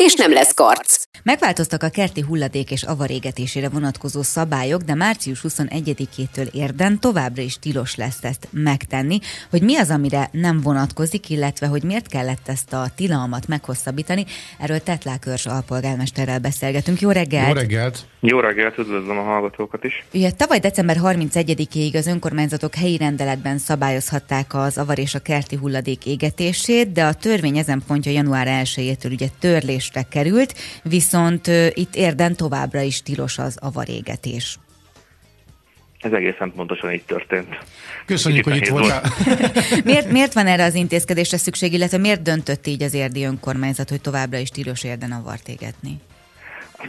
és nem lesz karc. Megváltoztak a kerti hulladék és avarégetésére vonatkozó szabályok, de március 21-től érden továbbra is tilos lesz ezt megtenni. Hogy mi az, amire nem vonatkozik, illetve hogy miért kellett ezt a tilalmat meghosszabbítani, erről Tetlák Örs alpolgármesterrel beszélgetünk. Jó reggelt! Jó reggelt! Jó reggelt, üdvözlöm a hallgatókat is. Ugye tavaly december 31-ig az önkormányzatok helyi rendeletben szabályozhatták az avar és a kerti hulladék égetését, de a törvény ezen pontja január 1-től ugye törlésre került, viszont itt érden továbbra is tilos az avarégetés. Ez egészen pontosan így történt. Köszönjük, Kicsit hogy itt voltál. miért, miért van erre az intézkedésre szükség, illetve miért döntött így az érdi önkormányzat, hogy továbbra is tilos érden avart égetni?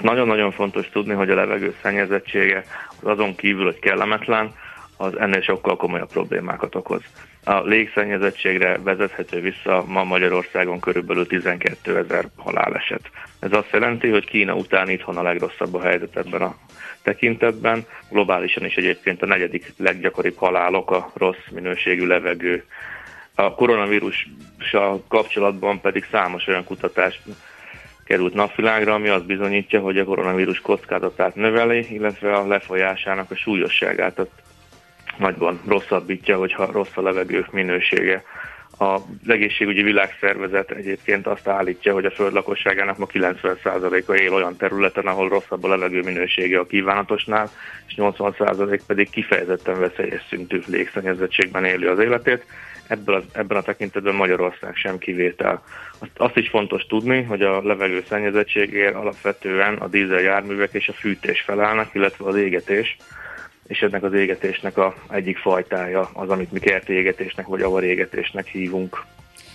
Nagyon-nagyon fontos tudni, hogy a levegő szennyezettsége az azon kívül, hogy kellemetlen, az ennél sokkal komolyabb problémákat okoz. A légszennyezettségre vezethető vissza ma Magyarországon körülbelül 12 ezer haláleset. Ez azt jelenti, hogy Kína után itthon a legrosszabb a helyzet ebben a tekintetben. Globálisan is egyébként a negyedik leggyakoribb halálok a rossz minőségű levegő. A koronavírussal kapcsolatban pedig számos olyan kutatás került napvilágra, ami azt bizonyítja, hogy a koronavírus kockázatát növeli, illetve a lefolyásának a súlyosságát nagyban rosszabbítja, hogyha rossz a levegő minősége. Az egészségügyi világszervezet egyébként azt állítja, hogy a föld lakosságának ma 90%-a él olyan területen, ahol rosszabb a levegő minősége a kívánatosnál, és 80% pedig kifejezetten veszélyes szintű légszennyezettségben éli az életét. Ebből az, ebben a tekintetben Magyarország sem kivétel. Azt, azt is fontos tudni, hogy a levegő szennyezettségért alapvetően a dízel járművek és a fűtés felállnak, illetve az égetés, és ennek az égetésnek a egyik fajtája az, amit mi kerti égetésnek vagy avarégetésnek hívunk.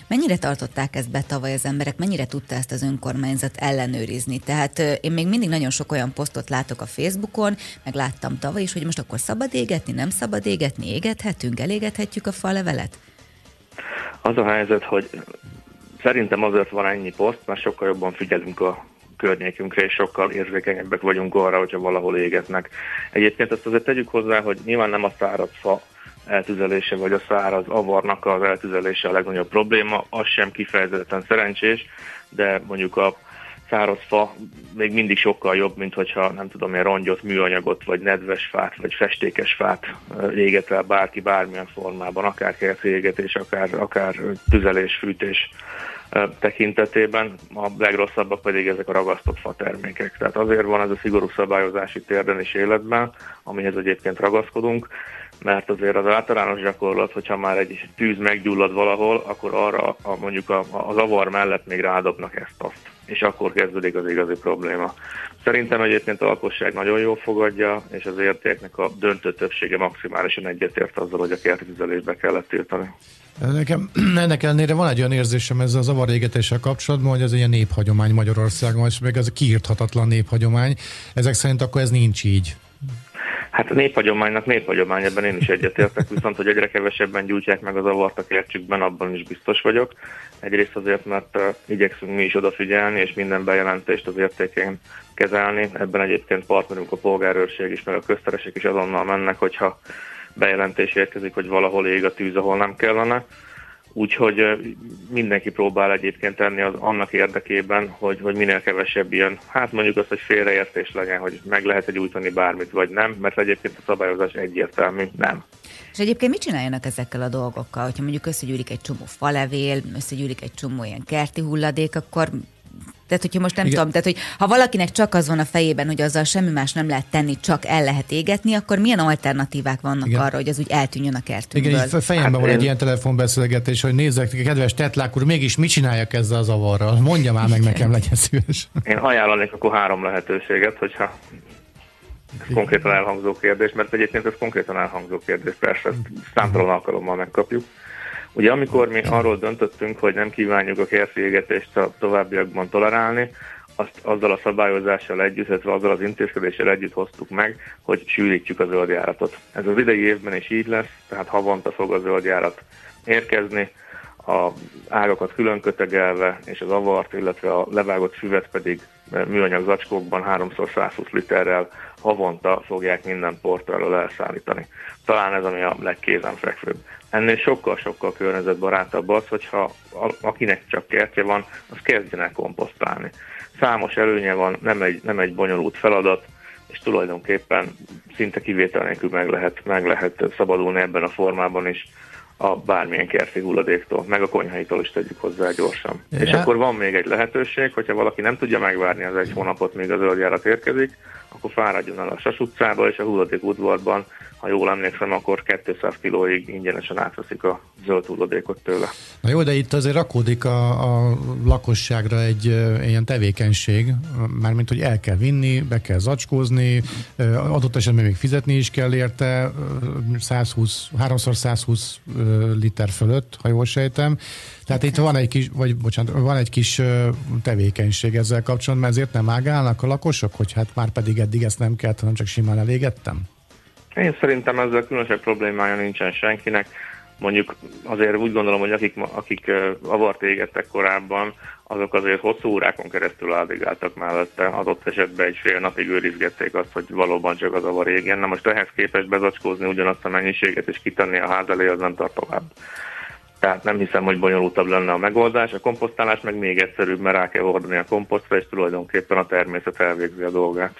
Mennyire tartották ezt be tavaly az emberek, mennyire tudta ezt az önkormányzat ellenőrizni? Tehát én még mindig nagyon sok olyan posztot látok a Facebookon, meg láttam tavaly is, hogy most akkor szabad égetni, nem szabad égetni, égethetünk, elégethetjük a falevelet? Az a helyzet, hogy szerintem azért van ennyi poszt, mert sokkal jobban figyelünk a környékünkre, és sokkal érzékenyebbek vagyunk arra, hogyha valahol égetnek. Egyébként ezt azért tegyük hozzá, hogy nyilván nem a száraz fa eltüzelése, vagy a száraz avarnak az eltüzelése a legnagyobb probléma, az sem kifejezetten szerencsés, de mondjuk a száraz fa még mindig sokkal jobb, mint hogyha nem tudom, ilyen rongyot, műanyagot, vagy nedves fát, vagy festékes fát éget el bárki bármilyen formában, akár kertégetés, akár, akár tüzelés, fűtés tekintetében, a legrosszabbak pedig ezek a ragasztott fa termékek. Tehát azért van ez a szigorú szabályozási térden is életben, amihez egyébként ragaszkodunk, mert azért az általános gyakorlat, hogyha már egy tűz meggyullad valahol, akkor arra a, mondjuk a, a zavar mellett még rádobnak ezt-azt, és akkor kezdődik az igazi probléma. Szerintem egyébként a lakosság nagyon jól fogadja, és az értéknek a döntő többsége maximálisan egyetért azzal, hogy a kertüzelésbe kellett tiltani. Nekem ennek ellenére van egy olyan érzésem ezzel az avarégetéssel kapcsolatban, hogy ez egy ilyen néphagyomány Magyarországon, és még ez a kiírthatatlan néphagyomány. Ezek szerint akkor ez nincs így. Hát a néphagyománynak néphagyomány, ebben én is egyetértek, viszont hogy egyre kevesebben gyújtják meg az avart a kertjükben, abban is biztos vagyok. Egyrészt azért, mert igyekszünk mi is odafigyelni, és minden bejelentést az értékén kezelni. Ebben egyébként partnerünk a polgárőrség is, meg a közteresek is azonnal mennek, hogyha bejelentés érkezik, hogy valahol ég a tűz, ahol nem kellene. Úgyhogy mindenki próbál egyébként tenni az annak érdekében, hogy, hogy minél kevesebb ilyen, hát mondjuk azt, hogy félreértés legyen, hogy meg lehet egy újtani bármit, vagy nem, mert egyébként a szabályozás egyértelmű, nem. És egyébként mit csináljanak ezekkel a dolgokkal? Hogyha mondjuk összegyűlik egy csomó falevél, összegyűlik egy csomó ilyen kerti hulladék, akkor tehát, hogyha most nem Igen. tudom, tehát, hogy ha valakinek csak az van a fejében, hogy azzal semmi más nem lehet tenni, csak el lehet égetni, akkor milyen alternatívák vannak Igen. arra, hogy az úgy eltűnjön a kertünkből? Igen, így fejemben hát van én... egy ilyen telefonbeszélgetés, hogy nézzek, kedves Tetlák úr, mégis mit csináljak ezzel az avarral? Mondja már meg nekem, legyen szíves. Én ajánlanék akkor három lehetőséget, hogyha ez konkrétan elhangzó kérdés, mert egyébként ez konkrétan elhangzó kérdés, persze számtalan alkalommal megkapjuk. Ugye amikor mi arról döntöttünk, hogy nem kívánjuk a kertvégetést a továbbiakban tolerálni, azt azzal a szabályozással együtt, illetve azzal az intézkedéssel együtt hoztuk meg, hogy sűrítjük a zöldjáratot. Ez az idei évben is így lesz, tehát havonta fog a zöldjárat érkezni, a ágakat külön kötegelve, és az avart, illetve a levágott füvet pedig műanyag zacskókban 3x120 literrel havonta fogják minden portálról elszállítani. Talán ez ami a legkézenfekvőbb. Ennél sokkal-sokkal környezetbarátabb az, hogyha akinek csak kertje van, az kezdjen el komposztálni. Számos előnye van, nem egy, nem egy bonyolult feladat, és tulajdonképpen szinte kivétel nélkül meg lehet, meg lehet szabadulni ebben a formában is a bármilyen kerti hulladéktól, meg a konyhaitól is tegyük hozzá gyorsan. Ja. És akkor van még egy lehetőség, hogyha valaki nem tudja megvárni az egy hónapot, míg a zöldjárat érkezik, akkor fáradjon el a Sas utcába, és a hulladék udvarban ha jól emlékszem, akkor 200 kilóig ingyenesen átveszik a zöld hulladékot tőle. Na jó, de itt azért rakódik a, a lakosságra egy e, ilyen tevékenység, mármint, hogy el kell vinni, be kell zacskózni, adott esetben még fizetni is kell érte, 120, 3x120 liter fölött, ha jól sejtem. Tehát itt van egy kis, vagy bocsánat, van egy kis tevékenység ezzel kapcsolatban, mert ezért nem ágálnak a lakosok, hogy hát már pedig eddig ezt nem kellett, hanem csak simán elégettem? Én szerintem ezzel különösebb problémája nincsen senkinek. Mondjuk azért úgy gondolom, hogy akik, akik avart égettek korábban, azok azért hosszú órákon keresztül áldigáltak mellette, adott esetben egy fél napig őrizgették azt, hogy valóban csak az avar égjen. Na most ehhez képest bezacskózni ugyanazt a mennyiséget és kitenni a ház elé, az nem tart tovább. Tehát nem hiszem, hogy bonyolultabb lenne a megoldás. A komposztálás meg még egyszerűbb, mert rá kell hordani a komposztra, és tulajdonképpen a természet elvégzi a dolgát.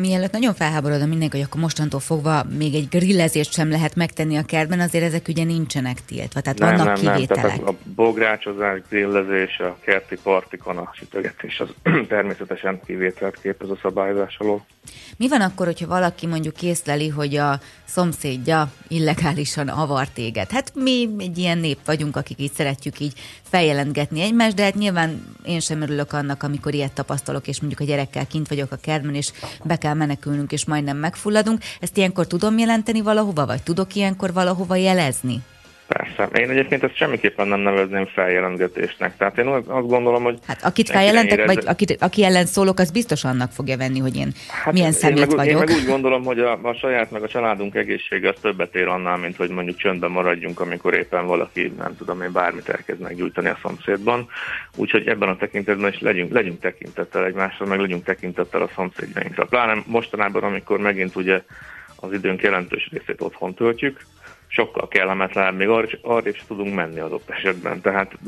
Mielőtt nagyon felháborod a mindenki, hogy akkor mostantól fogva még egy grillezést sem lehet megtenni a kertben, azért ezek ugye nincsenek tiltva, tehát nem, vannak nem, kivételek. Nem, tehát a bográcsozás, grillezés, a kerti partikon, a sütögetés az természetesen kivételt képez a szabályozás alól. Mi van akkor, hogyha valaki mondjuk készleli, hogy a szomszédja illegálisan avar téged? Hát mi egy ilyen nép vagyunk, akik így szeretjük így feljelentgetni egymást, de hát nyilván én sem örülök annak, amikor ilyet tapasztalok, és mondjuk a gyerekkel kint vagyok a kertben, és be kell menekülnünk, és majdnem megfulladunk. Ezt ilyenkor tudom jelenteni valahova, vagy tudok ilyenkor valahova jelezni? Persze. Én egyébként ezt semmiképpen nem nevezném feljelentgetésnek. Tehát én azt gondolom, hogy... Hát akit feljelentek, vagy akit, aki ellen szólok, az biztos annak fogja venni, hogy én hát milyen szemét vagyok. Én meg úgy gondolom, hogy a, a saját meg a családunk egészsége az többet ér annál, mint hogy mondjuk csöndben maradjunk, amikor éppen valaki, nem tudom én, bármit elkezd meggyújtani a szomszédban. Úgyhogy ebben a tekintetben is legyünk, legyünk tekintettel egymásra, meg legyünk tekintettel a szomszédjainkra. Pláne mostanában, amikor megint ugye az időnk jelentős részét otthon töltjük, sokkal kellemetlenebb, még arra, arra is tudunk menni adott esetben. Tehát,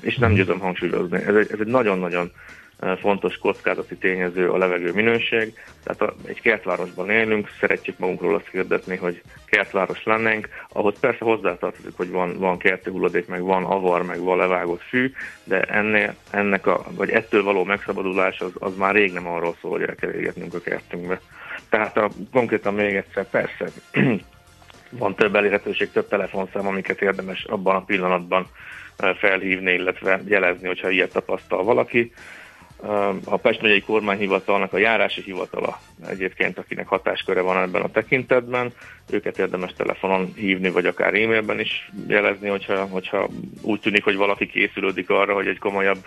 és nem győzöm hangsúlyozni, ez egy, ez egy nagyon-nagyon eh, fontos kockázati tényező a levegő minőség. Tehát a, egy kertvárosban élünk, szeretjük magunkról azt hirdetni, hogy kertváros lennénk, ahhoz persze hozzátartozik, hogy van, van kerti hulladék, meg van avar, meg van levágott fű, de ennél, ennek a, vagy ettől való megszabadulás az, az már rég nem arról szól, hogy el kell égetnünk a kertünkbe. Tehát a, konkrétan még egyszer, persze van több elérhetőség, több telefonszám, amiket érdemes abban a pillanatban felhívni, illetve jelezni, hogyha ilyet tapasztal valaki. A Pest megyei kormányhivatalnak a járási hivatala egyébként, akinek hatásköre van ebben a tekintetben, őket érdemes telefonon hívni, vagy akár e-mailben is jelezni, hogyha, hogyha úgy tűnik, hogy valaki készülődik arra, hogy egy komolyabb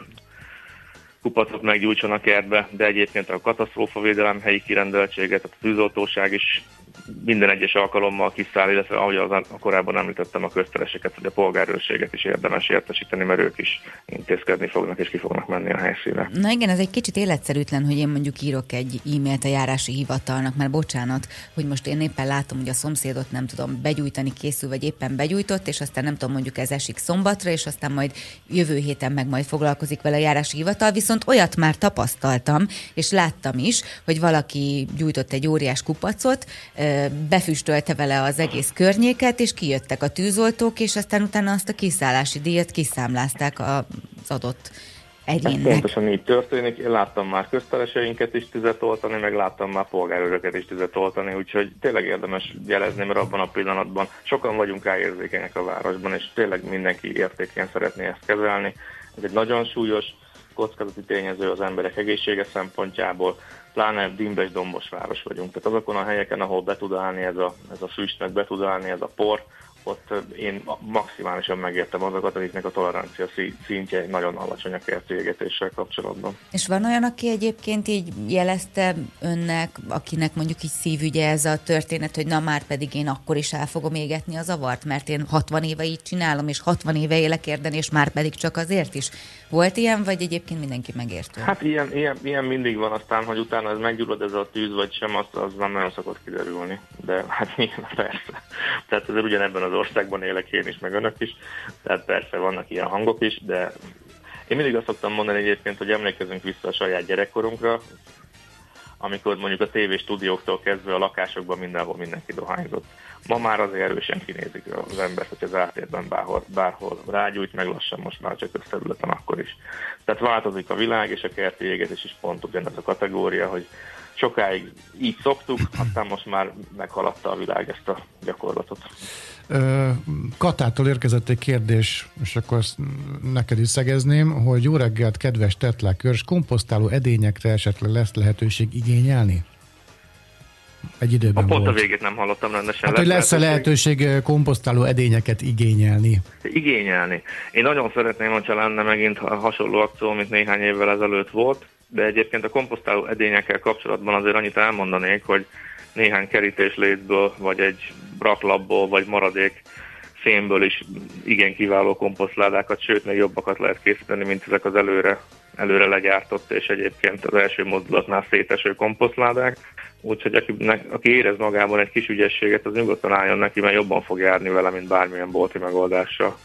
kupacot meggyújtson kertbe, de egyébként a katasztrófavédelem helyi kirendeltséget, a tűzoltóság is minden egyes alkalommal kiszáll, illetve ahogy az, korábban említettem a köztereseket, hogy a polgárőrséget is érdemes értesíteni, mert ők is intézkedni fognak és ki fognak menni a helyszínre. Na igen, ez egy kicsit életszerűtlen, hogy én mondjuk írok egy e-mailt a járási hivatalnak, mert bocsánat, hogy most én éppen látom, hogy a szomszédot nem tudom begyújtani készül, vagy éppen begyújtott, és aztán nem tudom, mondjuk ez esik szombatra, és aztán majd jövő héten meg majd foglalkozik vele a járási hivatal, viszont olyat már tapasztaltam, és láttam is, hogy valaki gyújtott egy óriás kupacot, befüstölte vele az egész környéket, és kijöttek a tűzoltók, és aztán utána azt a kiszállási díjat kiszámlázták az adott egyénnek. Ez pontosan így történik. Én láttam már közteleseinket is tüzet oltani, meg láttam már polgárőröket is tüzet oltani, úgyhogy tényleg érdemes jelezni, mert abban a pillanatban sokan vagyunk rá érzékenyek a városban, és tényleg mindenki értékén szeretné ezt kezelni. Ez egy nagyon súlyos kockázati tényező az emberek egészsége szempontjából, pláne dimbes dombos város vagyunk. Tehát azokon a helyeken, ahol be tud állni ez a, ez a füst, meg be tud állni ez a por, ott én maximálisan megértem azokat, akiknek a tolerancia szintje nagyon alacsony a kertégetéssel kapcsolatban. És van olyan, aki egyébként így jelezte önnek, akinek mondjuk így szívügye ez a történet, hogy na már pedig én akkor is el fogom égetni az avart, mert én 60 éve így csinálom, és 60 éve élek érden, és már pedig csak azért is. Volt ilyen, vagy egyébként mindenki megértő? Hát ilyen, ilyen, ilyen mindig van, aztán, hogy utána ez meggyullad ez a tűz, vagy sem, azt, az nem nagyon szokott kiderülni. De hát igen, persze. Tehát azért ugyanebben az országban élek én is, meg önök is. Tehát persze vannak ilyen hangok is, de én mindig azt szoktam mondani egyébként, hogy emlékezünk vissza a saját gyerekkorunkra, amikor mondjuk a TV stúdióktól kezdve a lakásokban mindenhol mindenki dohányzott. Ma már azért erősen kinézik az ember, hogy az átérben bárhol, bárhol rágyújt, meg lassan most már csak összerületen akkor is. Tehát változik a világ, és a kerti égetés is pont ugyanez a kategória, hogy sokáig így szoktuk, aztán most már meghaladta a világ ezt a gyakorlatot. Katától érkezett egy kérdés, és akkor azt neked is szegezném, hogy jó reggelt, kedves tetlákörs, komposztáló edényekre esetleg lesz lehetőség igényelni? Egy időben a pont volt. a végét nem hallottam rendesen. Hát, hogy lesz-e lehetőség komposztáló edényeket igényelni? Igényelni. Én nagyon szeretném, hogyha lenne megint hasonló akció, mint néhány évvel ezelőtt volt, de egyébként a komposztáló edényekkel kapcsolatban azért annyit elmondanék, hogy néhány kerítés létből, vagy egy braklapból, vagy maradék fémből is igen kiváló komposztládákat, sőt, még jobbakat lehet készíteni, mint ezek az előre, előre legyártott, és egyébként az első mozdulatnál széteső komposztládák. Úgyhogy aki, aki érez magában egy kis ügyességet, az nyugodtan álljon neki, mert jobban fog járni vele, mint bármilyen bolti megoldással.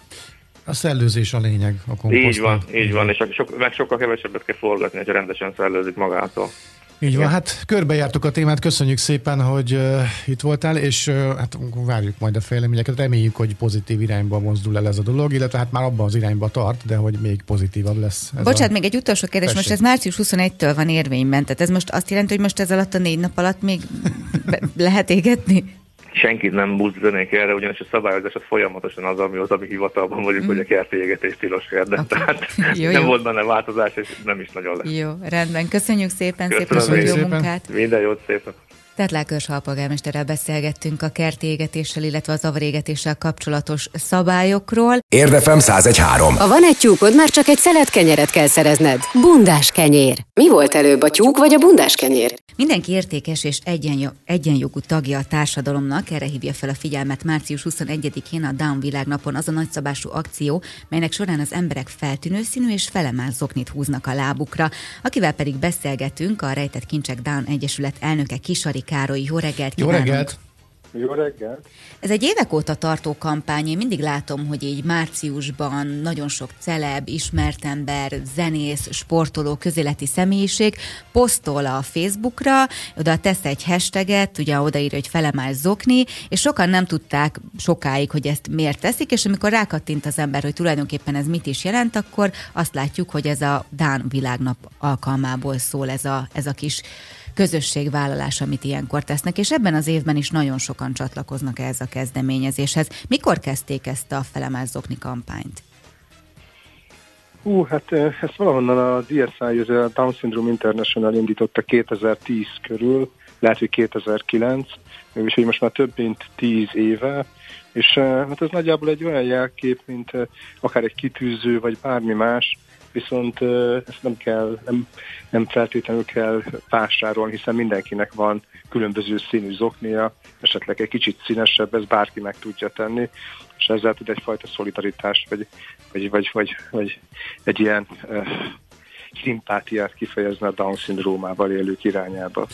A szellőzés a lényeg a komposztban. Így van, így van, és sok, meg sokkal kevesebbet kell forgatni, ha rendesen szellőzik magától. Így van, hát körbejártuk a témát, köszönjük szépen, hogy uh, itt voltál, és uh, hát várjuk majd a fejleményeket, reméljük, hogy pozitív irányba mozdul el ez a dolog, illetve hát már abban az irányba tart, de hogy még pozitívabb lesz. Ez Bocsánat, a... még egy utolsó kérdés, Tessék. most ez március 21-től van érvényben, tehát ez most azt jelenti, hogy most ez alatt a négy nap alatt még lehet égetni? Senkit nem buzdítanék erre, ugyanis a szabályozás az folyamatosan az, ami az, ami hivatalban vagyunk, mm. hogy a kerti égetés tilos érde. Okay. Tehát jó, nem jó. volt benne változás, és nem is nagyon lesz. Jó, rendben. Köszönjük szépen, Köszönöm szépen, szépen. jó munkát. Minden jót szépen. Tehát Lákos alpolgármesterrel beszélgettünk a kertégetéssel, illetve az avarégetéssel kapcsolatos szabályokról. Érdefem 1013. Ha van egy tyúkod, már csak egy szelet kenyeret kell szerezned. Bundás kenyér. Mi volt előbb, a tyúk vagy a bundás kenyér? Mindenki értékes és egyenjogú tagja a társadalomnak, erre hívja fel a figyelmet március 21-én a Down világnapon az a nagyszabású akció, melynek során az emberek feltűnő színű és felemás zoknit húznak a lábukra. Akivel pedig beszélgetünk, a Rejtett Kincsek Down Egyesület elnöke Kisari Károly. Jó reggelt kívánunk! Jó reggelt! Jó reggelt! Ez egy évek óta tartó kampány, én mindig látom, hogy így márciusban nagyon sok celeb, ismert ember, zenész, sportoló, közéleti személyiség posztol a Facebookra, oda tesz egy hashtaget, ugye odaírja, hogy felemás zokni, és sokan nem tudták sokáig, hogy ezt miért teszik, és amikor rákattint az ember, hogy tulajdonképpen ez mit is jelent, akkor azt látjuk, hogy ez a Dán világnap alkalmából szól ez a, ez a kis közösségvállalás, amit ilyenkor tesznek, és ebben az évben is nagyon sokan csatlakoznak ehhez a kezdeményezéshez. Mikor kezdték ezt a felemázzokni kampányt? Hú, hát ezt valahonnan a DSI, az a Down Syndrome International indította 2010 körül, lehet, hogy 2009, és hogy most már több mint 10 éve, és hát ez nagyjából egy olyan jelkép, mint akár egy kitűző, vagy bármi más, viszont ezt nem kell, nem, nem feltétlenül kell vásárolni, hiszen mindenkinek van különböző színű zoknia, esetleg egy kicsit színesebb, ez bárki meg tudja tenni, és ezzel tud egyfajta szolidaritást, vagy, vagy, vagy, vagy, vagy egy ilyen szimpátiát kifejezni a Down-szindrómával élők irányába.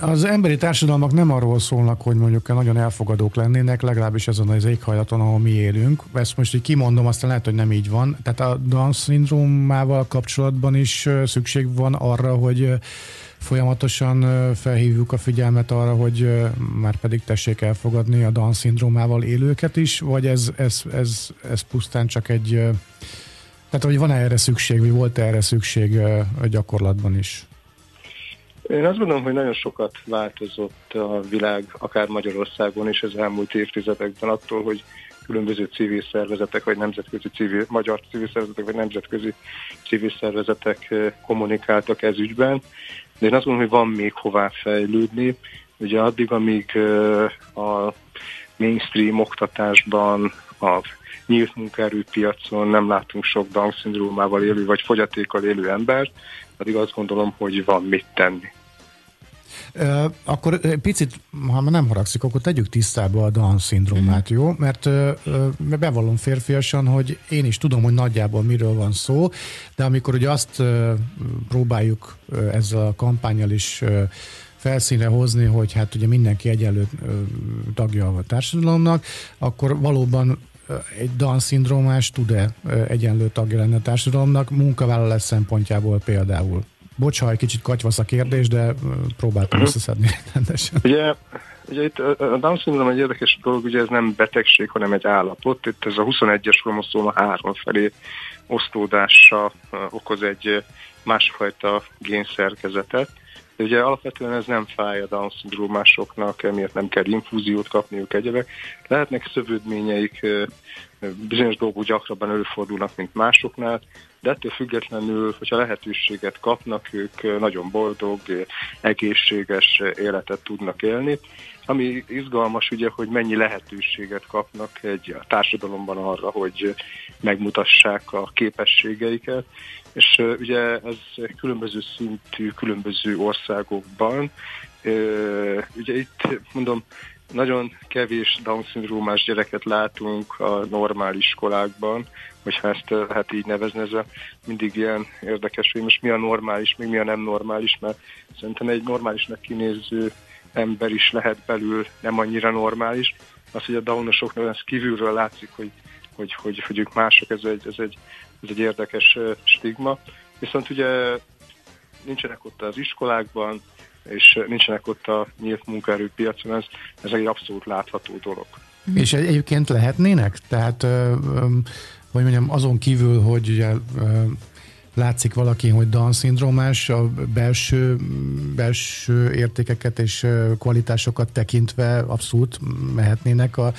Az emberi társadalmak nem arról szólnak, hogy mondjuk nagyon elfogadók lennének, legalábbis ezen az éghajlaton, ahol mi élünk. Ezt most így kimondom, aztán lehet, hogy nem így van. Tehát a Down-szindrómával kapcsolatban is szükség van arra, hogy folyamatosan felhívjuk a figyelmet arra, hogy már pedig tessék elfogadni a Down-szindrómával élőket is, vagy ez, ez, ez, ez pusztán csak egy tehát, hogy van erre szükség, vagy volt erre szükség a gyakorlatban is? Én azt gondolom, hogy nagyon sokat változott a világ, akár Magyarországon is az elmúlt évtizedekben attól, hogy különböző civil szervezetek, vagy nemzetközi civil, magyar civil szervezetek, vagy nemzetközi civil szervezetek kommunikáltak ez ügyben. De én azt gondolom, hogy van még hová fejlődni. Ugye addig, amíg a mainstream oktatásban, a nyílt munkaerőpiacon nem látunk sok Down-szindrómával élő vagy fogyatékkal élő embert, pedig azt gondolom, hogy van mit tenni. Akkor picit, ha nem haragszik, akkor tegyük tisztába a Down-szindrómát, mm. jó? Mert bevallom férfiasan, hogy én is tudom, hogy nagyjából miről van szó, de amikor ugye azt próbáljuk ezzel a kampányjal is felszínre hozni, hogy hát ugye mindenki egyenlő tagja a társadalomnak, akkor valóban egy Down-szindrómás tud-e egyenlő tagja lenni a társadalomnak munkavállalás szempontjából például? Bocs, ha egy kicsit katyvasz a kérdés, de próbáltam uh-huh. összeszedni rendesen. Ugye, ugye itt a Down syndrom egy érdekes dolog, ugye ez nem betegség, hanem egy állapot. Itt ez a 21-es kromoszóma három felé osztódása okoz egy másfajta génszerkezetet. De ugye alapvetően ez nem fáj a Down szindrómásoknak, emiatt nem kell infúziót kapniuk egyebek. Lehetnek szövődményeik, bizonyos dolgok gyakrabban előfordulnak, mint másoknál, de ettől függetlenül, hogyha lehetőséget kapnak, ők nagyon boldog, egészséges életet tudnak élni. Ami izgalmas ugye, hogy mennyi lehetőséget kapnak egy a társadalomban arra, hogy megmutassák a képességeiket, és ugye ez különböző szintű, különböző országokban. Ugye itt mondom, nagyon kevés Down-szindrómás gyereket látunk a normál iskolákban, hogyha ezt lehet így nevezni, ez mindig ilyen érdekes, hogy most mi a normális, még mi a nem normális, mert szerintem egy normálisnak kinéző ember is lehet belül nem annyira normális. Az, hogy a downosoknak ez kívülről látszik, hogy, hogy, hogy, hogy ők mások, ez egy, ez, egy, ez egy érdekes stigma. Viszont ugye nincsenek ott az iskolákban, és nincsenek ott a nyílt munkaerőpiacon, ez, ez egy abszolút látható dolog. És egyébként lehetnének? Tehát, hogy mondjam, azon kívül, hogy ugye látszik valaki, hogy Down-szindrómás, a belső, belső értékeket és kvalitásokat tekintve abszolút mehetnének a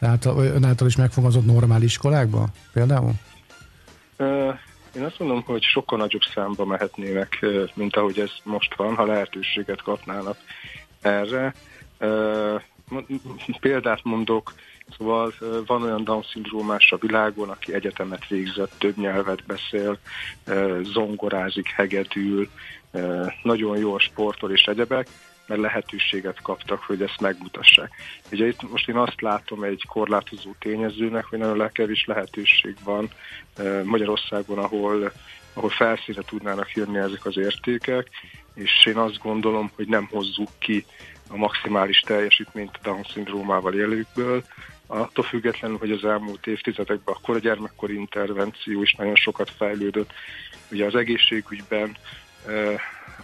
által is megfogalmazott normál iskolákba például? Én azt mondom, hogy sokkal nagyobb számba mehetnének, mint ahogy ez most van, ha lehetőséget kapnának erre. Példát mondok, Szóval van olyan Down-szindrómás a világon, aki egyetemet végzett, több nyelvet beszél, zongorázik, hegedül, nagyon jól sportol és egyebek, mert lehetőséget kaptak, hogy ezt megmutassák. Ugye itt most én azt látom egy korlátozó tényezőnek, hogy nagyon kevés lehetőség van Magyarországon, ahol, ahol felszínre tudnának jönni ezek az értékek, és én azt gondolom, hogy nem hozzuk ki a maximális teljesítményt a Down-szindrómával élőkből, attól függetlenül, hogy az elmúlt évtizedekben akkor a gyermekkori intervenció is nagyon sokat fejlődött. Ugye az egészségügyben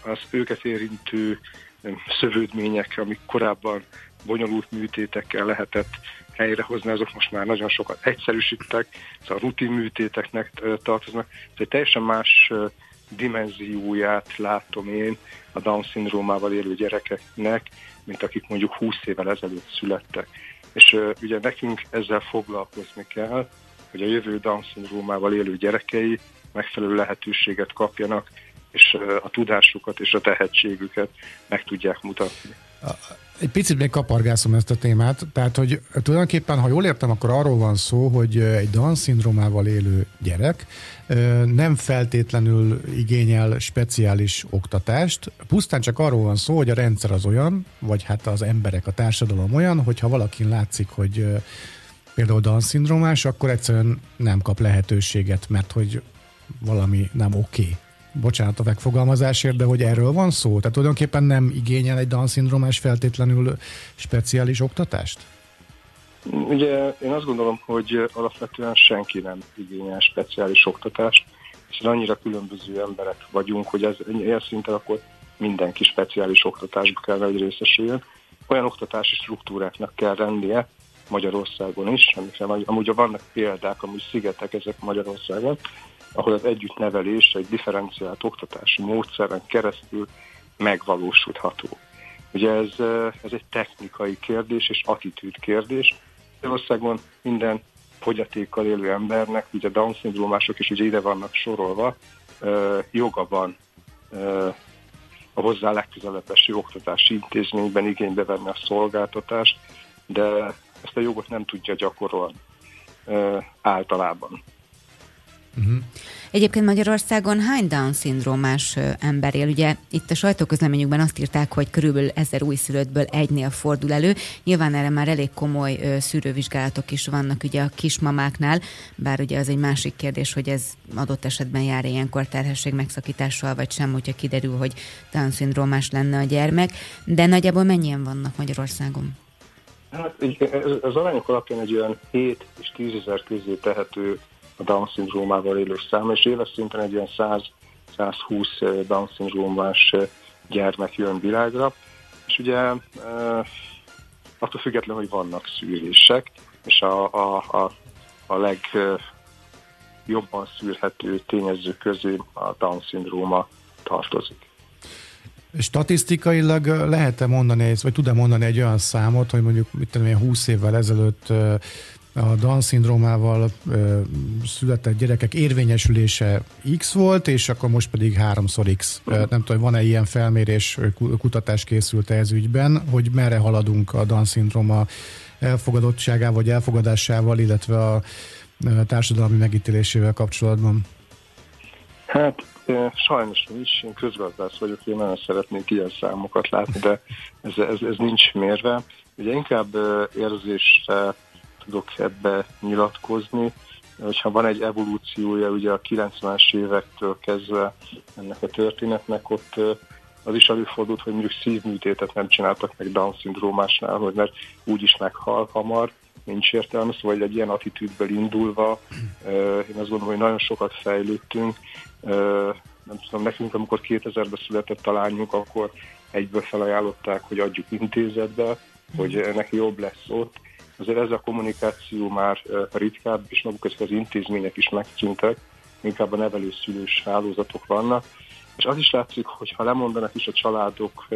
az őket érintő szövődmények, amik korábban bonyolult műtétekkel lehetett helyrehozni, azok most már nagyon sokat egyszerűsítettek, szóval rutin műtéteknek tartoznak. Ez egy teljesen más dimenzióját látom én a Down-szindrómával élő gyerekeknek, mint akik mondjuk 20 évvel ezelőtt születtek. És ugye nekünk ezzel foglalkozni kell, hogy a jövő Down-szindrómával élő gyerekei megfelelő lehetőséget kapjanak, és a tudásukat és a tehetségüket meg tudják mutatni. Egy picit még kapargászom ezt a témát, tehát hogy tulajdonképpen, ha jól értem, akkor arról van szó, hogy egy Down-szindrómával élő gyerek nem feltétlenül igényel speciális oktatást, pusztán csak arról van szó, hogy a rendszer az olyan, vagy hát az emberek, a társadalom olyan, hogyha valakin látszik, hogy például Down-szindrómás, akkor egyszerűen nem kap lehetőséget, mert hogy valami nem oké. Okay bocsánat a megfogalmazásért, de hogy erről van szó? Tehát tulajdonképpen nem igényel egy Down-szindrómás feltétlenül speciális oktatást? Ugye én azt gondolom, hogy alapvetően senki nem igényel speciális oktatást, és annyira különböző emberek vagyunk, hogy ez ilyen szinten akkor mindenki speciális oktatásba kell, hogy részesüljön. Olyan oktatási struktúráknak kell lennie Magyarországon is, amikre amúgy vannak példák, amúgy szigetek ezek Magyarországon, ahol az együttnevelés egy differenciált oktatási módszeren keresztül megvalósítható. Ugye ez, ez egy technikai kérdés és attitűd kérdés. Magyarországon minden fogyatékkal élő embernek, ugye Down-szindrómások is ugye ide vannak sorolva, joga van a hozzá legközelebb eső oktatási intézményben igénybe venni a szolgáltatást, de ezt a jogot nem tudja gyakorolni általában. Uh-huh. Egyébként Magyarországon hány Down-szindrómás ember él? Ugye itt a sajtóközleményükben azt írták, hogy körülbelül ezer újszülöttből egynél fordul elő. Nyilván erre már elég komoly ö, szűrővizsgálatok is vannak ugye a kismamáknál, bár ugye az egy másik kérdés, hogy ez adott esetben jár ilyenkor terhesség megszakítással, vagy sem, hogyha kiderül, hogy Down-szindrómás lenne a gyermek. De nagyjából mennyien vannak Magyarországon? Hát az arányok alapján egy olyan 7 és 10 ezer közé tehető a Down-szindrómával élő szám, és éves szinten egy ilyen 100-120 Down-szindrómás gyermek jön világra, és ugye attól függetlenül, hogy vannak szűrések, és a, a, a, a legjobban szűrhető tényező közé a Down-szindróma tartozik. Statisztikailag lehet-e mondani, vagy tud-e mondani egy olyan számot, hogy mondjuk mit tudom, 20 évvel ezelőtt a Down-szindrómával született gyerekek érvényesülése X volt, és akkor most pedig háromszor X. Nem tudom, van-e ilyen felmérés, kutatás készült ez ügyben, hogy merre haladunk a Down-szindróma elfogadottságával, vagy elfogadásával, illetve a társadalmi megítélésével kapcsolatban? Hát sajnos nincs, én közgazdász vagyok, én nagyon szeretnék ilyen számokat látni, de ez, ez, ez nincs mérve. Ugye inkább érzésre tudok ebbe nyilatkozni, hogyha van egy evolúciója ugye a 90-es évektől kezdve ennek a történetnek, ott az is előfordult, hogy mondjuk szívműtétet nem csináltak meg Down-szindrómásnál, hogy mert úgyis meghal hamar, nincs értelme, szóval egy ilyen attitűdből indulva, én azt gondolom, hogy nagyon sokat fejlődtünk, nem tudom, nekünk amikor 2000-ben született a lányunk, akkor egyből felajánlották, hogy adjuk intézetbe, hogy neki jobb lesz ott, azért ez a kommunikáció már ritkább, és maguk ezek az intézmények is megszűntek, inkább a nevelőszülős hálózatok vannak, és az is látszik, hogy ha lemondanak is a családok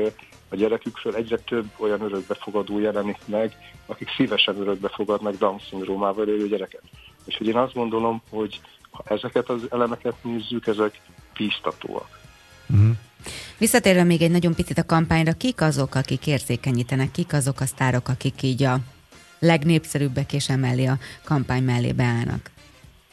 a gyerekükről, egyre több olyan örökbefogadó jelenik meg, akik szívesen örökbefogadnak Down-szindrómával élő gyereket. És hogy én azt gondolom, hogy ha ezeket az elemeket nézzük, ezek bíztatóak. Uh-huh. Visszatérve még egy nagyon picit a kampányra, kik azok, akik érzékenyítenek, kik azok a sztárok, akik így a legnépszerűbbek és emellé a kampány mellé beállnak?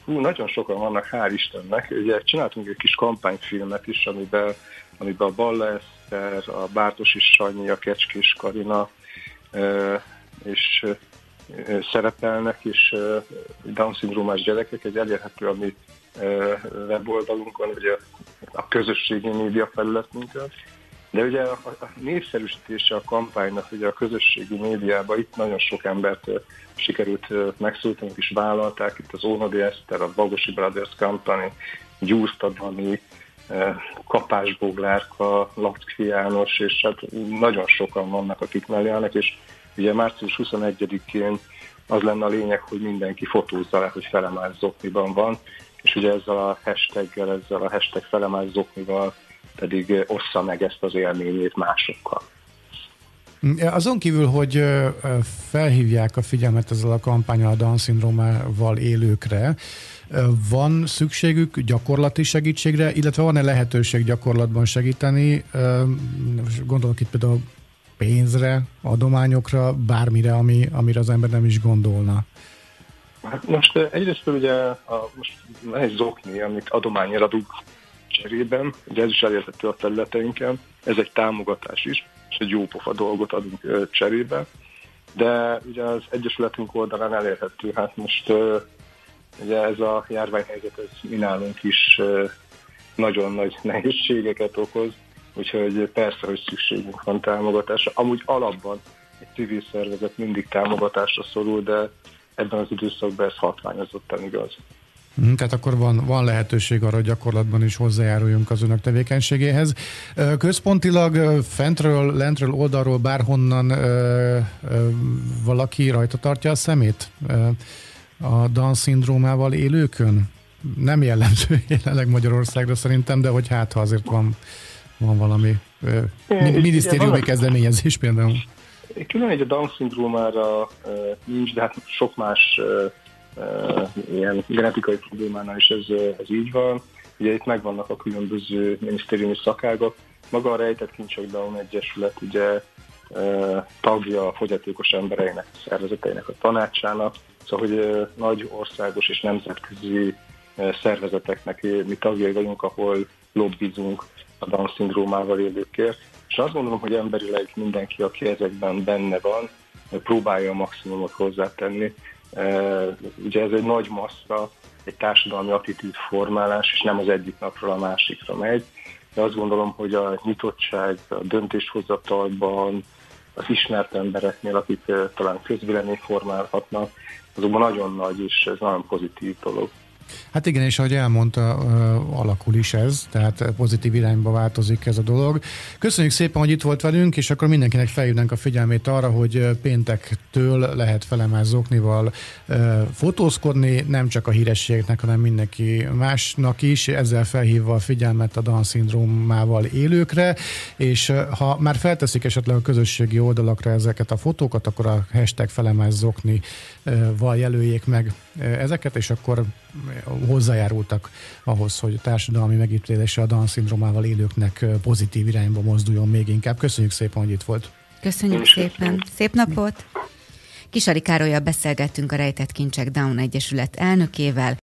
Hú, nagyon sokan vannak, hál' Istennek. Ugye csináltunk egy kis kampányfilmet is, amiben, amiben a Balla Eszter, a Bártosi Sanyi, a Kecskés Karina és szerepelnek, és Down-szindrómás gyerekek, egy elérhető a mi weboldalunkon, ugye a közösségi média felületünkön, de ugye a, a népszerűsítése a kampánynak ugye a közösségi médiában itt nagyon sok embert sikerült megszólítani, és vállalták, itt az Ónodi Eszter, a Bagosi Brothers Company, Gyurta Dani, Kapás Boglárka, Latki János, és hát nagyon sokan vannak, akik mellé állnak, és ugye március 21-én az lenne a lényeg, hogy mindenki fotózza le, hogy felemás zokniban van, és ugye ezzel a hashtaggel, ezzel a hashtag felemás zoknival pedig ossza meg ezt az élményét másokkal. Azon kívül, hogy felhívják a figyelmet ezzel a kampányal a Down-szindrómával élőkre, van szükségük gyakorlati segítségre, illetve van-e lehetőség gyakorlatban segíteni? Gondolok itt például pénzre, adományokra, bármire, ami, amire az ember nem is gondolna. Hát most egyrészt ugye a, most egy zokni, amit adományra adunk cserében, ugye ez is elérhető a területeinken, ez egy támogatás is, és egy jó pofa dolgot adunk cserébe, de ugye az Egyesületünk oldalán elérhető, hát most ugye ez a járványhelyzet, ez mi nálunk is nagyon nagy nehézségeket okoz, úgyhogy persze, hogy szükségünk van támogatásra. Amúgy alapban egy civil szervezet mindig támogatásra szorul, de ebben az időszakban ez hatványozottan igaz. Mhm, tehát akkor van, van lehetőség arra, hogy gyakorlatban is hozzájáruljunk az önök tevékenységéhez. Központilag fentről, lentről, oldalról, bárhonnan valaki rajta tartja a szemét a Down-szindrómával élőkön? Nem jellemző jelenleg Magyarországra szerintem, de hogy hát ha azért van, van valami minisztériumi kezdeményezés például. Külön egy a Down-szindrómára nincs, de hát sok más ilyen genetikai problémánál is ez, ez így van. Ugye itt megvannak a különböző minisztériumi szakágok. Maga a Rejtett Kincsek Down Egyesület ugye tagja a fogyatékos embereinek, szervezeteinek a tanácsának, szóval, hogy nagy országos és nemzetközi szervezeteknek mi tagjai vagyunk, ahol lobbizunk a Down-szindrómával élőkért. És azt gondolom, hogy emberileg mindenki, aki ezekben benne van, próbálja a maximumot hozzátenni. Ugye ez egy nagy massza, egy társadalmi attitűdformálás, és nem az egyik napról a másikra megy. De azt gondolom, hogy a nyitottság, a döntéshozatalban, az ismert embereknél, akik talán közvélemény formálhatnak, azokban nagyon nagy, és ez nagyon pozitív dolog. Hát igen, és ahogy elmondta, alakul is ez, tehát pozitív irányba változik ez a dolog. Köszönjük szépen, hogy itt volt velünk, és akkor mindenkinek felhívnánk a figyelmét arra, hogy péntektől lehet felemás zoknival fotózkodni, nem csak a hírességeknek, hanem mindenki másnak is, ezzel felhívva a figyelmet a Down-szindrómával élőkre, és ha már felteszik esetleg a közösségi oldalakra ezeket a fotókat, akkor a hashtag felemás zoknival jelöljék meg ezeket, és akkor hozzájárultak ahhoz, hogy a társadalmi megítélése a Down-szindrómával élőknek pozitív irányba mozduljon még inkább. Köszönjük szépen, hogy itt volt. Köszönjük szépen. Szép napot! Kisari Károlyjal beszélgettünk a Rejtett Kincsek Down Egyesület elnökével.